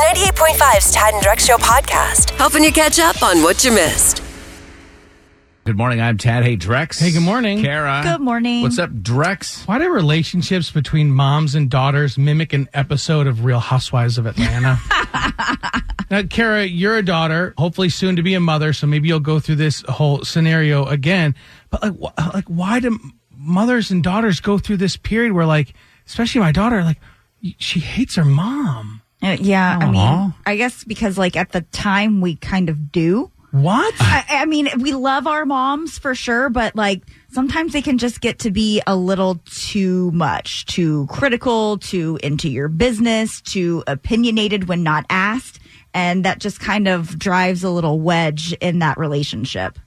B98.5's Tad and Drex Show podcast, helping you catch up on what you missed. Good morning. I'm Tad. Hey, Drex. Hey, good morning. Kara. Good morning. What's up, Drex? Why do relationships between moms and daughters mimic an episode of Real Housewives of Atlanta? now, Kara, you're a daughter, hopefully soon to be a mother, so maybe you'll go through this whole scenario again. But like, wh- like, why do mothers and daughters go through this period where, like, especially my daughter, like, she hates her mom? Uh, yeah, I mean, I guess because like at the time we kind of do. What? I, I mean, we love our moms for sure, but like sometimes they can just get to be a little too much, too critical, too into your business, too opinionated when not asked. And that just kind of drives a little wedge in that relationship.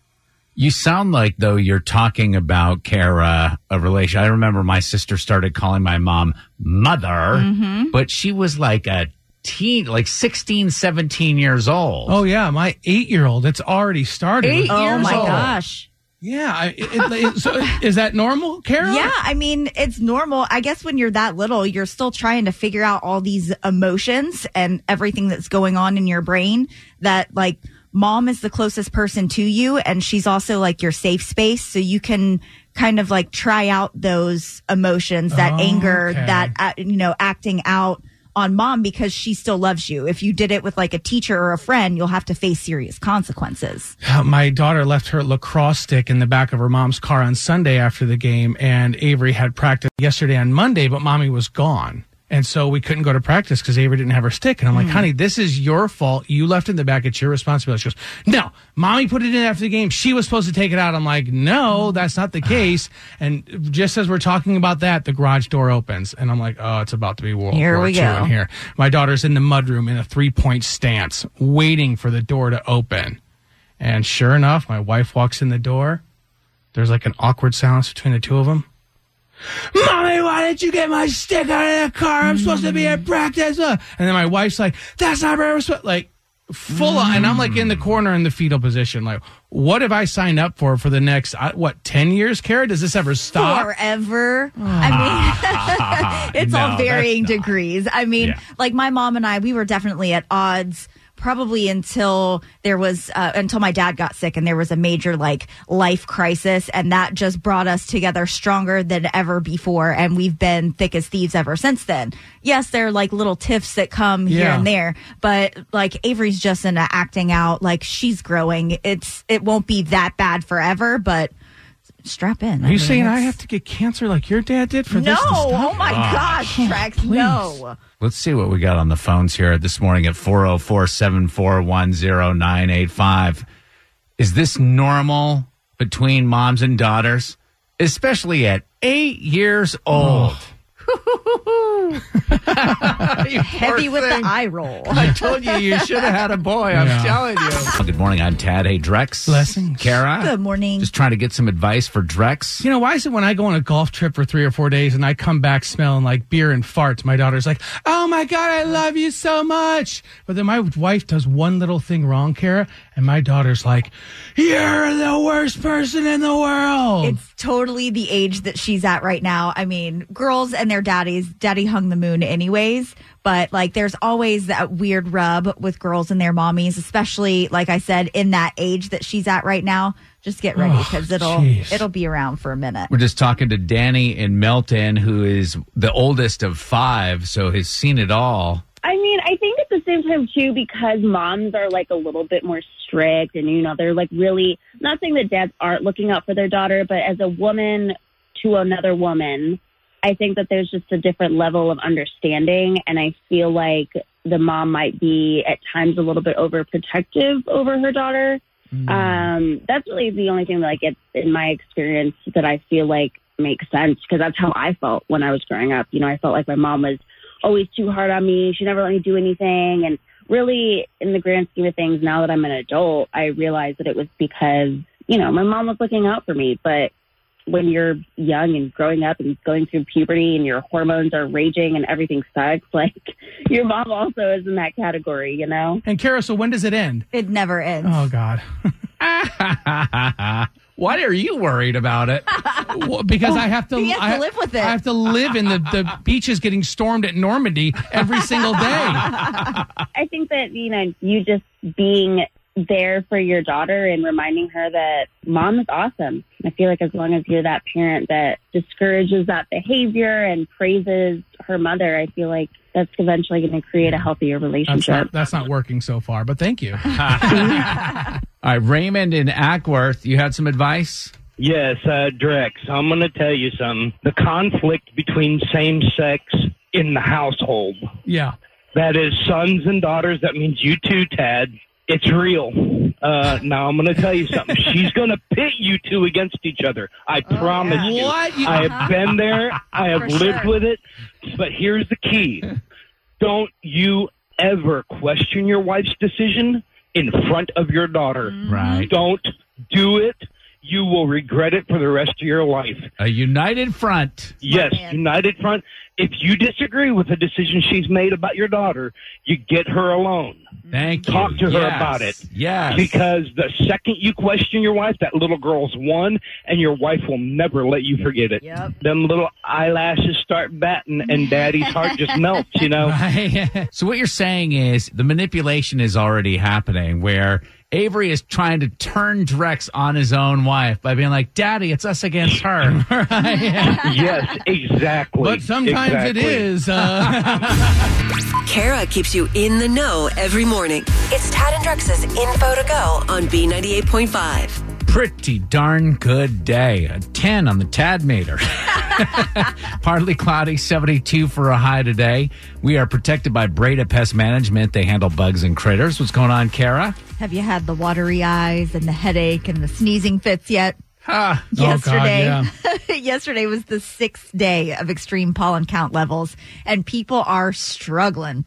You sound like though you're talking about Kara, a relation. I remember my sister started calling my mom mother, Mm-hmm. but she was like a teen, like 16, 17 years old. Oh, yeah, my eight year old, it's already started. Eight Oh years my old. gosh. Yeah. I, it, it, so is that normal, Kara? Yeah, I mean, it's normal. I guess when you're that little, you're still trying to figure out all these emotions and everything that's going on in your brain that like mom is the closest person to you and she's also like your safe space so you can kind of like try out those emotions, that Oh, anger, okay. that uh, you know, acting out on mom because she still loves you. If you did it with like a teacher or a friend, you'll have to face serious consequences. My daughter left her lacrosse stick in the back of her mom's car on Sunday after the game, and Avery had practice yesterday on Monday, but mommy was gone. And so we couldn't go to practice because Avery didn't have her stick. And I'm like, hmm. honey, this is your fault. You left it in the back. It's your responsibility. She goes, no, mommy put it in after the game. She was supposed to take it out. I'm like, no, that's not the ah. case. And just as we're talking about that, the garage door opens. And I'm like, oh, it's about to be World Here War we II go. in here. My daughter's in the mudroom in a three point stance, waiting for the door to open. And sure enough, my wife walks in the door. There's like an awkward silence between the two of them. Mommy, why didn't you get my stick out of the car? I'm supposed to be at practice. Uh. And then my wife's like, that's not very resp-" like full on. And I'm like in the corner in the fetal position. Like, what have I signed up for for the next, uh, what, 10 years, Kara? Does this ever stop? forever. I mean, it's No, all varying degrees. I mean, Yeah. like my mom and I, we were definitely at odds probably until there was uh, until my dad got sick and there was a major like life crisis. And that just brought us together stronger than ever before. And we've been thick as thieves ever since then. Yes there are like little tiffs that come here and there but like avery's just in acting out. Like she's growing. It's it won't be that bad forever but strap in Are you saying I have to get cancer like your dad did for no, this to stop? oh my ah. gosh, Drex, no. Let's see what we got on the phones here this morning at 404 741 0985. Is this normal between moms and daughters, especially at eight years old? You poor Heavy with thing. the eye roll. I told you you should have had a boy. I'm telling you. Good morning. I'm Tad. Hey, Drex. Blessings. Kara. Good morning. Just trying to get some advice for Drex. You know, why is it when I go on a golf trip for three or four days and I come back smelling like beer and farts, my daughter's like, oh my God, I love you so much. But then my wife does one little thing wrong, Kara, and my daughter's like, you're the worst person in the world. It's totally the age that she's at right now. I mean, girls and their daddies, daddy hung the moon anyways, but like there's always that weird rub with girls and their mommies, especially like I said, in that age that she's at right now. Just get ready Oh, because it'll jeez. it'll be around for a minute. We're just talking to Danny in Milton, who is the oldest of five, so has seen it all. I mean, I think at the same time too, because moms are like a little bit more strict, and you know, they're like really not saying that dads aren't looking out for their daughter, but as a woman to another woman, I think that there's just a different level of understanding, and I feel like the mom might be at times a little bit overprotective over her daughter. Um, that's really the only thing that, like, it's in my experience that I feel like makes sense because that's how I felt when I was growing up. You know, I felt like my mom was always too hard on me. She never let me do anything. And really, in the grand scheme of things, now that I'm an adult, I realize that it was because, you know, my mom was looking out for me. But when you're young and growing up and going through puberty and your hormones are raging and everything sucks, like your mom also is in that category, you know? And Kara, so when does it end? It never ends. Oh God. Why are you worried about it? Well, because I have to. He has to I, live with it. I have to live in the the beaches getting stormed at Normandy every single day. I think that, you know, you just being there for your daughter and reminding her that mom is awesome. I feel like as long as you're that parent that discourages that behavior and praises her mother, I feel like that's eventually going to create a healthier That's relationship. not, that's not working so far, but thank you. All right, Raymond in Acworth, you had some advice? Yes, uh, Drex, I'm going to tell you something. The conflict between same sex in the household. Yeah. That is sons and daughters. That means you too, Tad. It's real. Uh, now I'm going to tell you something. She's going to pit you two against each other. I promise yeah. you. What? You- I have been there. I have For lived sure. with it. But here's the key. Don't you ever question your wife's decision in front of your daughter. Right. Don't do it. You will regret it for the rest of your life. A united front. Yes. United Front. If you disagree with the decision she's made about your daughter, you get her alone. Thank you. Talk to her Yes. about it. Yes. Because the second you question your wife, that little girl's won, and your wife will never let you forget it. Yep. Them little eyelashes start batting, and daddy's heart just melts, you know? so what you're saying is the manipulation is already happening where Avery is trying to turn Drex on his own wife by being like, Daddy, it's us against her. yes, exactly. But sometimes it Exactly. is. Uh, Kara keeps you in the know every morning. It's Tad and Drex's info to go on B98.5. Pretty darn good day. A 10 on the Tad meter. Partly cloudy, 72 for a high today. We are protected by Breda Pest Management. They handle bugs and critters. What's going on, Kara? Have you had the watery eyes and the headache and the sneezing fits yet? Ah, Oh, God, yesterday yesterday was the sixth day of extreme pollen count levels and people are struggling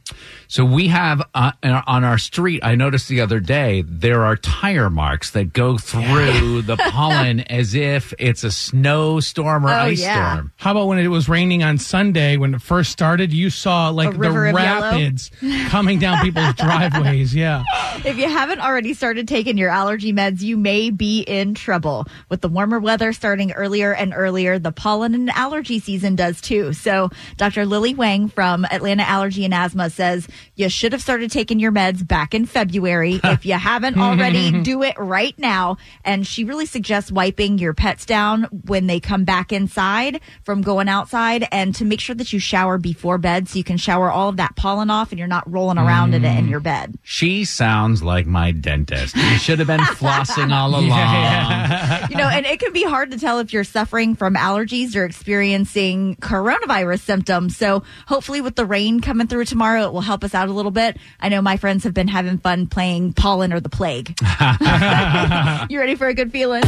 So we have uh, on our street. I noticed the other day there are tire marks that go through the pollen as if it's a snowstorm or Oh, ice yeah. storm. how about when it was raining on Sunday when it first started? You saw like the river of yellow? rapids coming down people's driveways. Yeah. if you haven't already started taking your allergy meds you may be in trouble with the warmer weather starting earlier and earlier. The pollen and allergy season does too. So dr. Lily wang from atlanta allergy and asthma says you should have started taking your meds back in february. If you haven't already do it right now. And she really suggests wiping your pets down when they come back inside from going outside and to make sure that you shower before bed so you can shower all of that pollen off and you're not rolling around in it in mm. your bed. She sounds like my dentist. You should have been flossing all along. you know, and it can be hard to tell if you're suffering from allergies or experiencing coronavirus symptoms. So hopefully with the rain coming through tomorrow, it will help us out a little bit. I know my friends have been having fun playing pollen or the plague. you ready for a good feeling?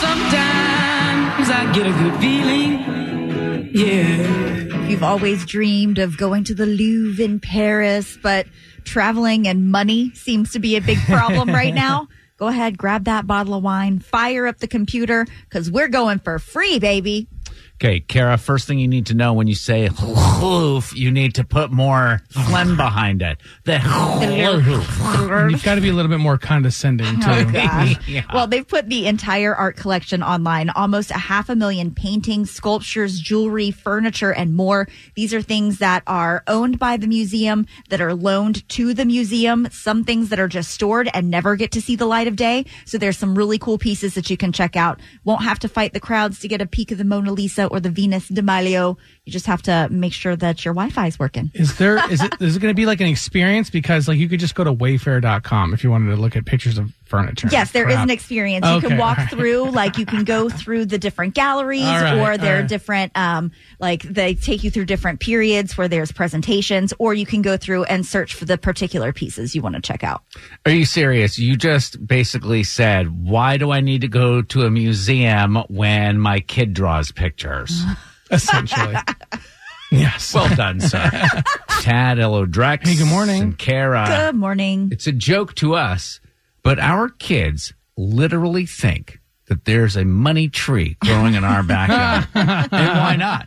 Sometimes I get a good feeling. Yeah. You've always dreamed of going to the Louvre in Paris, but traveling and money seems to be a big problem right now, go ahead, grab that bottle of wine, fire up the computer, because we're going for free, baby. Okay, Kara, first thing you need to know when you say hoof, you need to put more phlegm behind it. The And you've got to be a little bit more condescending oh, too. Oh, gosh. Yeah. Well, they've put the entire art collection online. Almost a half a million paintings, sculptures, jewelry, furniture, and more. These are things that are owned by the museum, that are loaned to the museum, some things that are just stored and never get to see the light of day. So there's some really cool pieces that you can check out. Won't have to fight the crowds to get a peek of the Mona Lisa or the Venus de Milo. You just have to make sure that your Wi-Fi is working. Is there is it is it going to be like an experience because like you could just go to wayfair.com if you wanted to look at pictures of furniture. Yes, there is Crap. an experience. You Okay, can walk all right. through, like you can go through the different galleries, All right, or there are right. different, um, like they take you through different periods where there's presentations, or you can go through and search for the particular pieces you want to check out. Are you serious? You just basically said, why do I need to go to a museum when my kid draws pictures? essentially. Yes. Well done, sir. Tad, hello, Drex. Hey, good morning. And Kara. Good morning. It's a joke to us, but our kids literally think that there's a money tree growing in our backyard. and why not?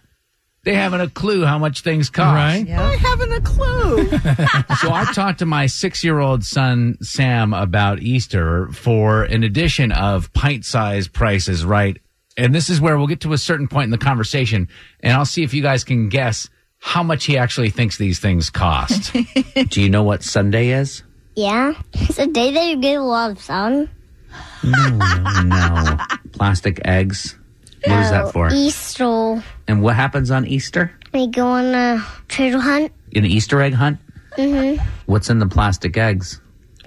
They haven't a clue how much things cost. Right? I haven't a clue. So I talked to my six year old son, Sam, about Easter for an edition of pint sized prices, right? And this is where we'll get to a certain point in the conversation, and I'll see if you guys can guess how much he actually thinks these things cost. Do you know what Sunday is? Yeah. It's a day that you get a lot of sun. No. Plastic eggs. What is that for? Easter. And what happens on Easter? We go on a treasure hunt. An Easter egg hunt? Mm-hmm. What's in the plastic eggs?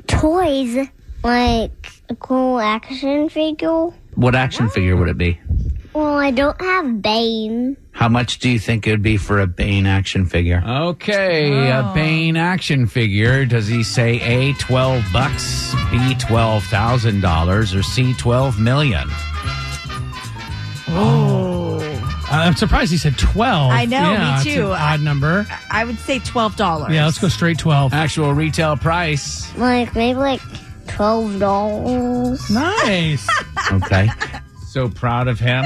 Toys. Like a cool action figure. What action figure would it be? Well, I don't have Bane. How much do you think it would be for a Bane action figure? Okay, a oh. Bane action figure. Does he say A, 12 bucks, B, $12,000, or C, 12 million? Oh. oh, I'm surprised he said 12. I know, yeah, me it's too. an odd number. I would say twelve dollars. Yeah, let's go straight 12. Actual retail price. Like maybe like twelve dollars. Nice. Okay. so proud of him.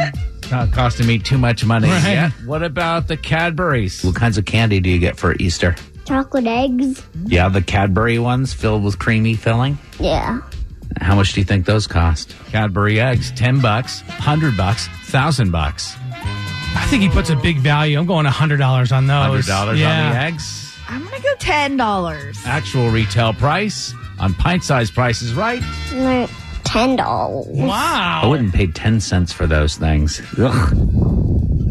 Not costing me too much money Right. yet. What about the Cadburys? What kinds of candy do you get for Easter? Chocolate eggs. Yeah, the Cadbury ones filled with creamy filling. Yeah. How much do you think those cost? Cadbury eggs, ten bucks, hundred bucks, thousand bucks. I think he puts a big value. I'm going $100 on those. Hundred dollars yeah. on the eggs. I'm gonna go ten dollars. Actual retail price on pint-sized prices, right? Like ten dollars. I wouldn't pay ten cents for those things. Ugh.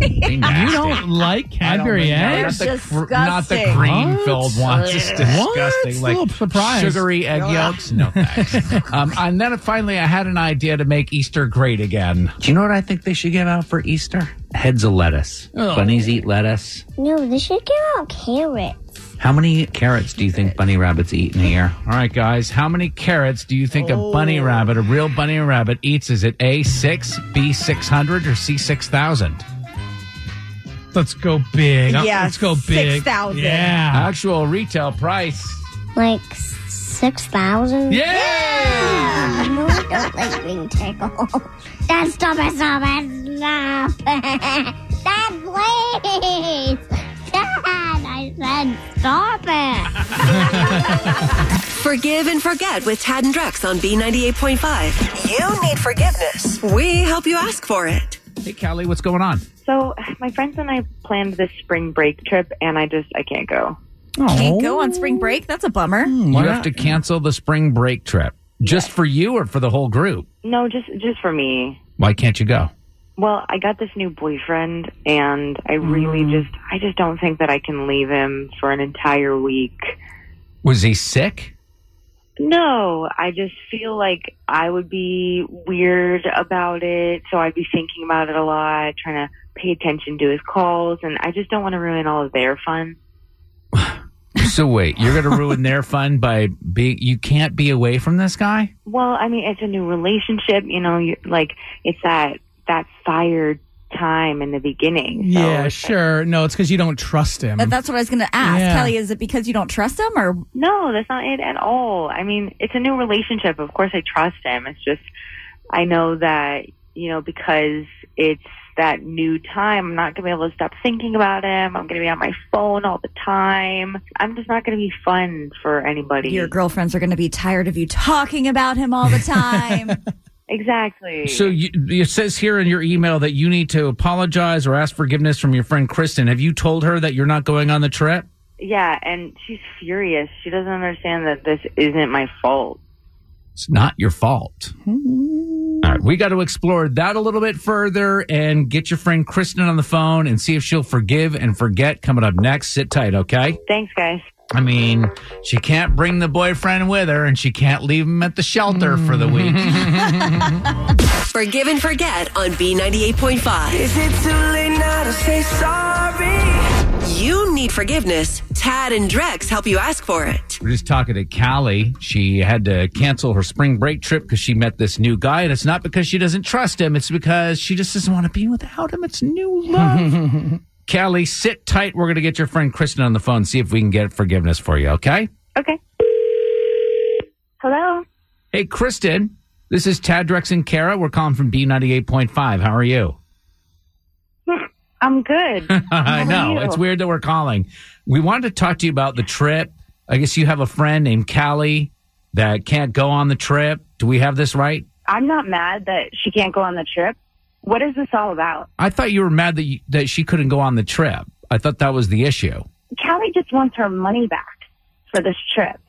You don't like I don't Cadbury know. eggs? Not the, cr- not the Disgusting. cream-filled ones. It's What? disgusting. A Like little surprised. sugary egg yolks. No thanks. um, and then finally, I had an idea to make Easter great again. Do you know what I think they should give out for Easter? Heads of lettuce. Oh. Bunnies eat lettuce. No, they should give out carrots. How many carrots do you think bunny rabbits eat in a year? All right, guys. How many carrots do you think a bunny oh. rabbit, a real bunny rabbit, eats? Is it A six, B six hundred, or C six thousand? Let's go big. Yeah, Let's go big. 6,000. Yeah. Actual retail price. Like six thousand. Yeah. No, I don't like being tickled. Dad, stop it, stop it, stop it. Dad, please. Dad, I said stop it. Forgive and forget with Tad and Drex on B98.5. You need forgiveness. We help you ask for it. Hey, Callie, what's going on? So my friends and I planned this spring break trip, and I just I can't go. Can't go on spring break. That's a bummer. Hmm, you have to cancel the spring break trip. Just for you or for the whole group? No, just just for me. Why can't you go? Well, I got this new boyfriend, and I really Mm. just I just don't think that I can leave him for an entire week. Was he sick? No, I just feel like I would be weird about it, so I'd be thinking about it a lot, trying to pay attention to his calls, and I just don't want to ruin all of their fun. So wait, you're going to ruin their fun by being, you can't be away from this guy? Well, I mean, it's a new relationship, you know, you, like it's that that fire time in the beginning. So Yeah, it's- sure. No, it's because you don't trust him. But that's what I was gonna ask. Yeah. Kelly, is it because you don't trust him or No, that's not it at all. I mean, it's a new relationship. Of course, I trust him. It's just, I know that, you know, because it's that new time, I'm not going to be able to stop thinking about him. I'm going to be on my phone all the time. I'm just not going to be fun for anybody. your girlfriends are gonna be tired of you talking about him all the time? Exactly. So you, it says here in your email that you need to apologize or ask forgiveness from your friend Kristen. Have you told her that you're not going on the trip? yeah, and she's furious. She doesn't understand that this isn't my fault. It's not your fault. Hmm. All right, we got to explore that a little bit further and get your friend Kristen on the phone and see if she'll forgive and forget coming up next. Sit tight, okay? Thanks, guys. I mean, she can't bring the boyfriend with her and she can't leave him at the shelter for the week. Forgive and forget on B98.5. Is it too late now to say sorry? You need forgiveness. Tad and Drex help you ask for it. We're just talking to Callie. She had to cancel her spring break trip because she met this new guy, and it's not because she doesn't trust him. It's because she just doesn't want to be without him. It's new love. Kelly, sit tight. We're going to get your friend Kristen on the phone, see if we can get forgiveness for you, okay? Okay. Hello. Hey, Kristen, this is Tad Drex and Kara. We're calling from B98.5. How are you? I'm good. I know. It's weird that we're calling. We wanted to talk to you about the trip. I guess you have a friend named Callie that can't go on the trip. Do we have this right? I'm not mad that she can't go on the trip. What is this all about? I thought you were mad that you, that she couldn't go on the trip. I thought that was the issue. Callie just wants her money back for this trip.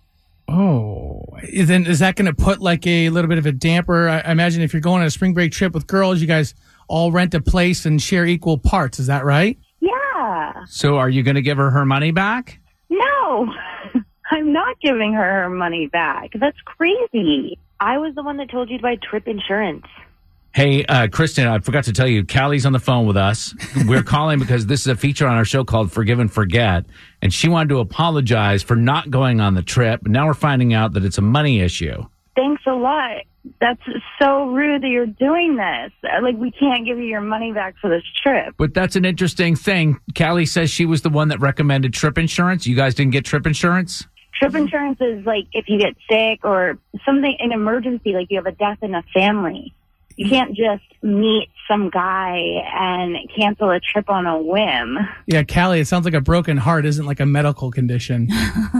Oh, then is that going to put like a little bit of a damper? I I imagine if you're going on a spring break trip with girls, you guys all rent a place and share equal parts. Is that right? Yeah. So are you going to give her her money back? No, I'm not giving her her money back. That's crazy. I was the one that told you to buy trip insurance. Hey, uh, Kristen, I forgot to tell you, Callie's on the phone with us. We're calling because this is a feature on our show called Forgive and Forget. And she wanted to apologize for not going on the trip. Now we're finding out that it's a money issue. Thanks a lot. That's so rude that you're doing this. Like, we can't give you your money back for this trip. But that's an interesting thing. Callie says she was the one that recommended trip insurance. You guys didn't get trip insurance? Trip insurance is like if you get sick or something, an emergency, like you have a death in a family. You can't just meet some guy and cancel a trip on a whim. Yeah, Callie, it sounds like a broken heart isn't like a medical condition.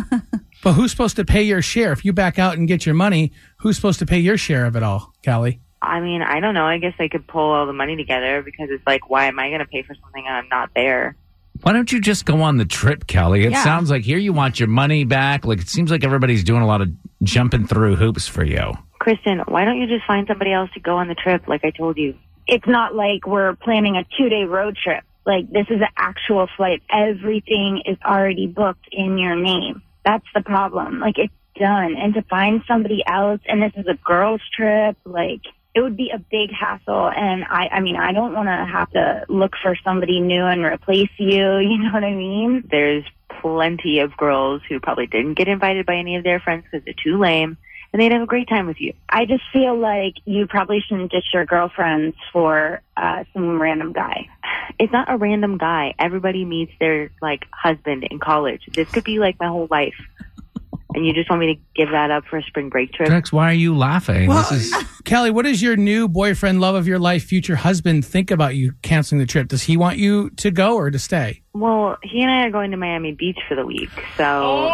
but who's supposed to pay your share? If you back out and get your money, who's supposed to pay your share of it all, Callie? I mean, I don't know. I guess I could pull all the money together because it's like, why am I going to pay for something and I'm not there? Why don't you just go on the trip, Kelly? It Yeah. sounds like here you want your money back. Like it seems like everybody's doing a lot of jumping through hoops for you. Kristen, why don't you just find somebody else to go on the trip like I told you? It's not like we're planning a two day road trip. Like this is an actual flight. Everything is already booked in your name. That's the problem. Like it's done. And to find somebody else and this is a girls trip, like it would be a big hassle. And I, I mean, I don't want to have to look for somebody new and replace you. You know what I mean? There's plenty of girls who probably didn't get invited by any of their friends because they're too lame and they'd have a great time with you. I just feel like you probably shouldn't ditch your girlfriends for uh, some random guy. It's not a random guy. Everybody meets their like husband in college. This could be like my whole life. And you just want me to give that up for a spring break trip? Drex, why are you laughing? Well, this is Kelly, what does your new boyfriend, love of your life, future husband think about you canceling the trip? Does he want you to go or to stay? Well, he and I are going to Miami Beach for the week, so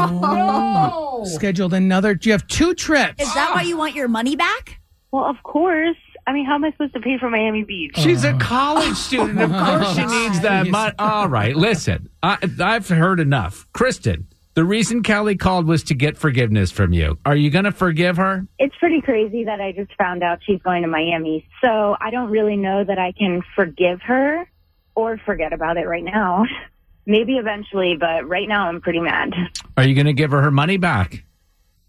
oh, Scheduled another. Do you have two trips? Is that why you want your money back? Well, of course. I mean, how am I supposed to pay for Miami Beach? She's a oh. college student. Of course she needs that money. All right, listen. I, I've heard enough. Kristen, the reason Callie called was to get forgiveness from you. Are you going to forgive her? It's pretty crazy that I just found out she's going to Miami. So I don't really know that I can forgive her or forget about it right now. Maybe eventually, but right now I'm pretty mad. Are you going to give her her money back?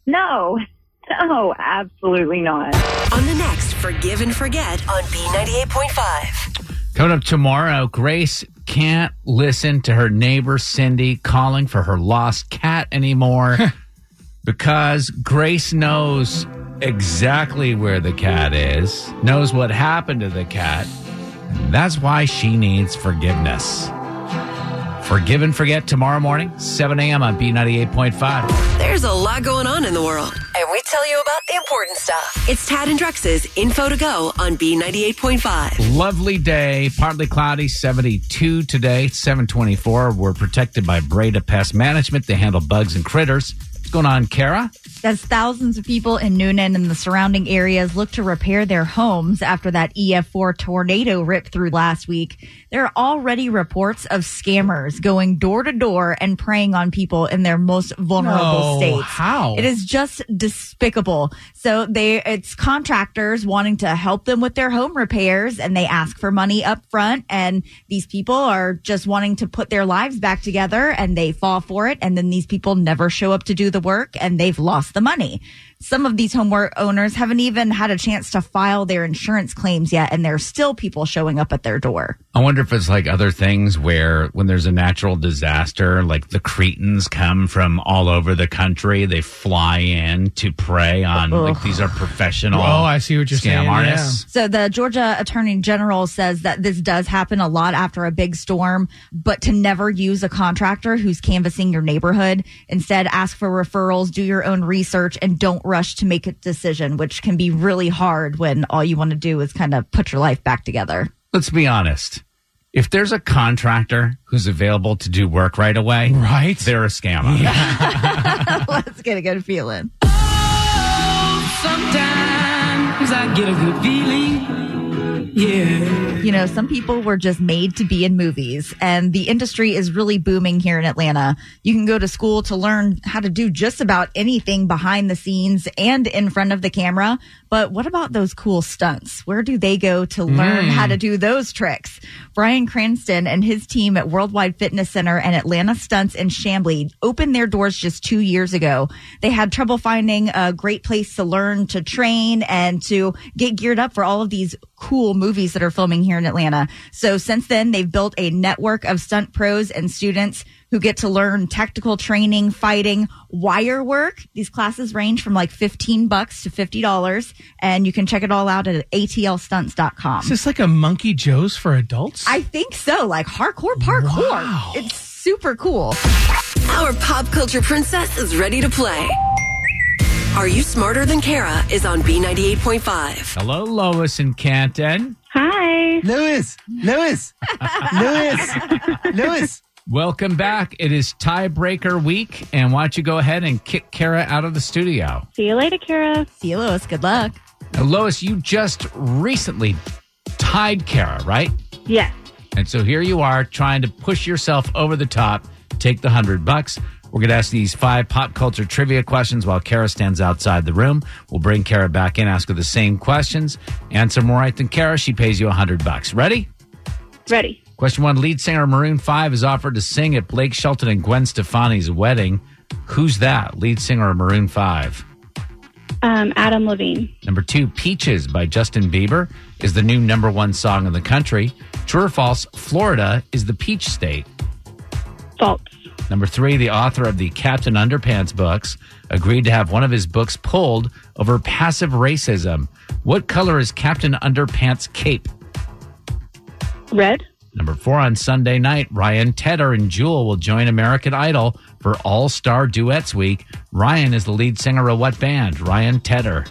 No, no, absolutely not. On the next Forgive and Forget on B98.5. Coming up tomorrow, Grace can't listen to her neighbor Cindy calling for her lost cat anymore because Grace knows exactly where the cat is, knows what happened to the cat. And that's why she needs forgiveness. Forgive and forget tomorrow morning, 7 a.m. on B98.5. There's a lot going on in the world, and we tell you about the important stuff. It's Tad and Drex's Info to Go on B98.5. Lovely day, partly cloudy, 72 today, 724. We're protected by Breda Pest Management. They handle bugs and critters. Going on, Kara? As thousands of people in Newnan and the surrounding areas look to repair their homes after that EF4 tornado ripped through last week, there are already reports of scammers going door to door and preying on people in their most vulnerable No, states. how? It is just despicable. So they, it's contractors wanting to help them with their home repairs and they ask for money up front. And these people are just wanting to put their lives back together and they fall for it. And then these people never show up to do the work and they've lost the money. Some of these homework owners haven't even had a chance to file their insurance claims yet, and there's still people showing up at their door. I wonder if it's like other things where when there's a natural disaster, like the cretins come from all over the country, they fly in to prey on like these are professional. Oh, I see what you're scam saying, artists. So the Georgia Attorney General says that this does happen a lot after a big storm, but to never use a contractor who's canvassing your neighborhood. Instead, ask for referrals, do your own research, and don't rush to make a decision, which can be really hard when all you want to do is kind of put your life back together. Let's be honest. If there's a contractor who's available to do work right away, right, they're a scammer. Let's get a good feeling. Oh, sometimes I get a good feeling. Yeah. You know, some people were just made to be in movies, and the industry is really booming here in Atlanta. You can go to school to learn how to do just about anything behind the scenes and in front of the camera. But what about those cool stunts? Where do they go to learn Mm. how to do those tricks? Brian Cranston and his team at Worldwide Fitness Center and Atlanta Stunts in Chamblee opened their doors just two years ago. They had trouble finding a great place to learn to train and to get geared up for all of these cool movies that are filming here in Atlanta. So since then, they've built a network of stunt pros and students who get to learn tactical training, fighting, wire work. These classes range from like 15 bucks to $50 and you can check it all out at atlstunts.com. Is this like a Monkey Joe's for adults? I think so, like hardcore parkour. It's super cool. Our pop culture princess is ready to play. Are You Smarter Than Kara is on B98.5. Hello, Lois and Canton. Hi. Lewis. Lewis. Lewis. Lewis. Welcome back. It is tiebreaker week, and why don't you go ahead and kick Kara out of the studio? See you later, Kara. See you, Lois. Good luck. Now, Lois, you just recently tied Kara, right? Yes. And so here you are trying to push yourself over the top, take the hundred bucks. We're going to ask these five pop culture trivia questions while Kara stands outside the room. We'll bring Kara back in, ask her the same questions. Answer more right than Kara, she pays you a hundred bucks. Ready? Ready. Question one Lead singer Maroon 5 is offered to sing at Blake Shelton and Gwen Stefani's wedding. Who's that? Lead singer of Maroon 5. Um, Adam Levine. Number two, Peaches by Justin Bieber is the new number one song in the country. True or false, Florida is the peach state. False. Number three, the author of the Captain Underpants books agreed to have one of his books pulled over passive racism. What color is Captain Underpants' cape? Red. Number four on Sunday night, Ryan Tedder and Jewel will join American Idol for All Star Duets Week. Ryan is the lead singer of what band? Ryan Tedder.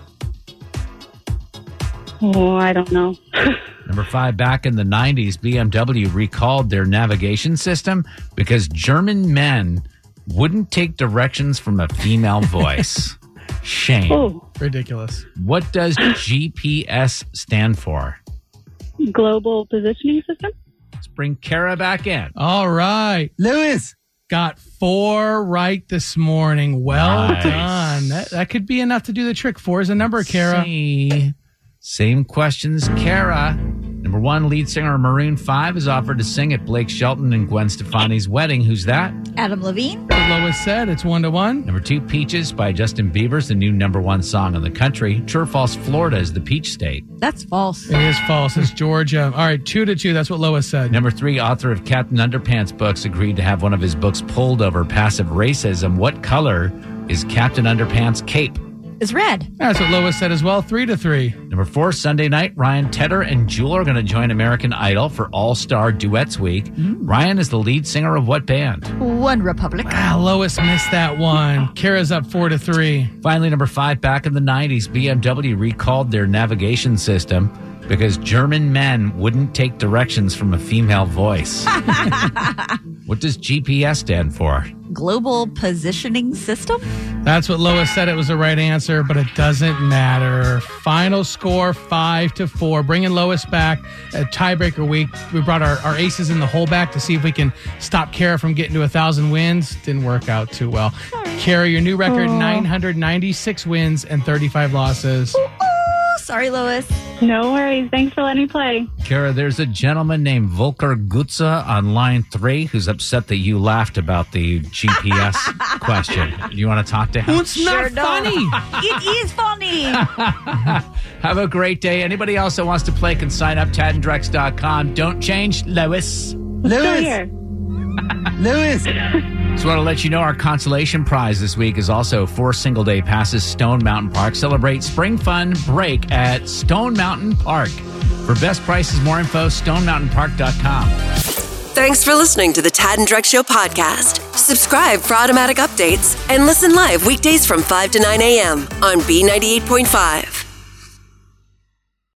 Oh, I don't know. Number five, back in the 90s, BMW recalled their navigation system because German men wouldn't take directions from a female voice. Shame. Oh, Ridiculous. What does GPS stand for? global positioning system. Let's bring Kara back in. All right. Lewis. Got four right this morning. Well Nice. done. That, that could be enough to do the trick. Four is a number, Kara. See. Same questions, Kara. Number one, lead singer of Maroon 5 is offered to sing at Blake Shelton and Gwen Stefani's wedding. Who's that? Adam Levine. As Lois said, it's one to one. Number two, Peaches by Justin Bieber's the new number one song in the country. True or false, Florida is the peach state. That's false. It is false. It's Georgia. All right, two to two. That's what Lois said. Number three, author of Captain Underpants books agreed to have one of his books pulled over passive racism. What color is Captain Underpants' cape? Is red. That's what Lois said as well. Three to three. Number four, Sunday night, Ryan Tedder and Jewel are going to join American Idol for All Star Duets Week. Ryan is the lead singer of what band? One Republic. Ah, Lois missed that one. Kara's up four to three. Finally, number five, back in the 90s, BMW recalled their navigation system because German men wouldn't take directions from a female voice. what does GPS stand for? Global positioning system. That's what Lois said. It was the right answer, but it doesn't matter. Final score five to four. Bringing Lois back at tiebreaker week. We brought our, our aces in the hole back to see if we can stop Kara from getting to a thousand wins. Didn't work out too well. Kara, your new record: Aw. 996 wins and 35 losses. Sorry, Lois. No worries. Thanks for letting me play. Kara, there's a gentleman named Volker Gutza on line three who's upset that you laughed about the GPS question. You want to talk to him? It's not funny. it is funny. Have a great day. Anybody else that wants to play can sign up tadandrex.com. Don't change, Lois. Lewis. Lewis. Just want to let you know our consolation prize this week is also four single day passes Stone Mountain Park. Celebrate Spring Fun Break at Stone Mountain Park. For best prices, more info, stonemountainpark.com. Thanks for listening to the Tad and Drex Show podcast. Subscribe for automatic updates and listen live weekdays from 5 to 9 a.m. on B98.5.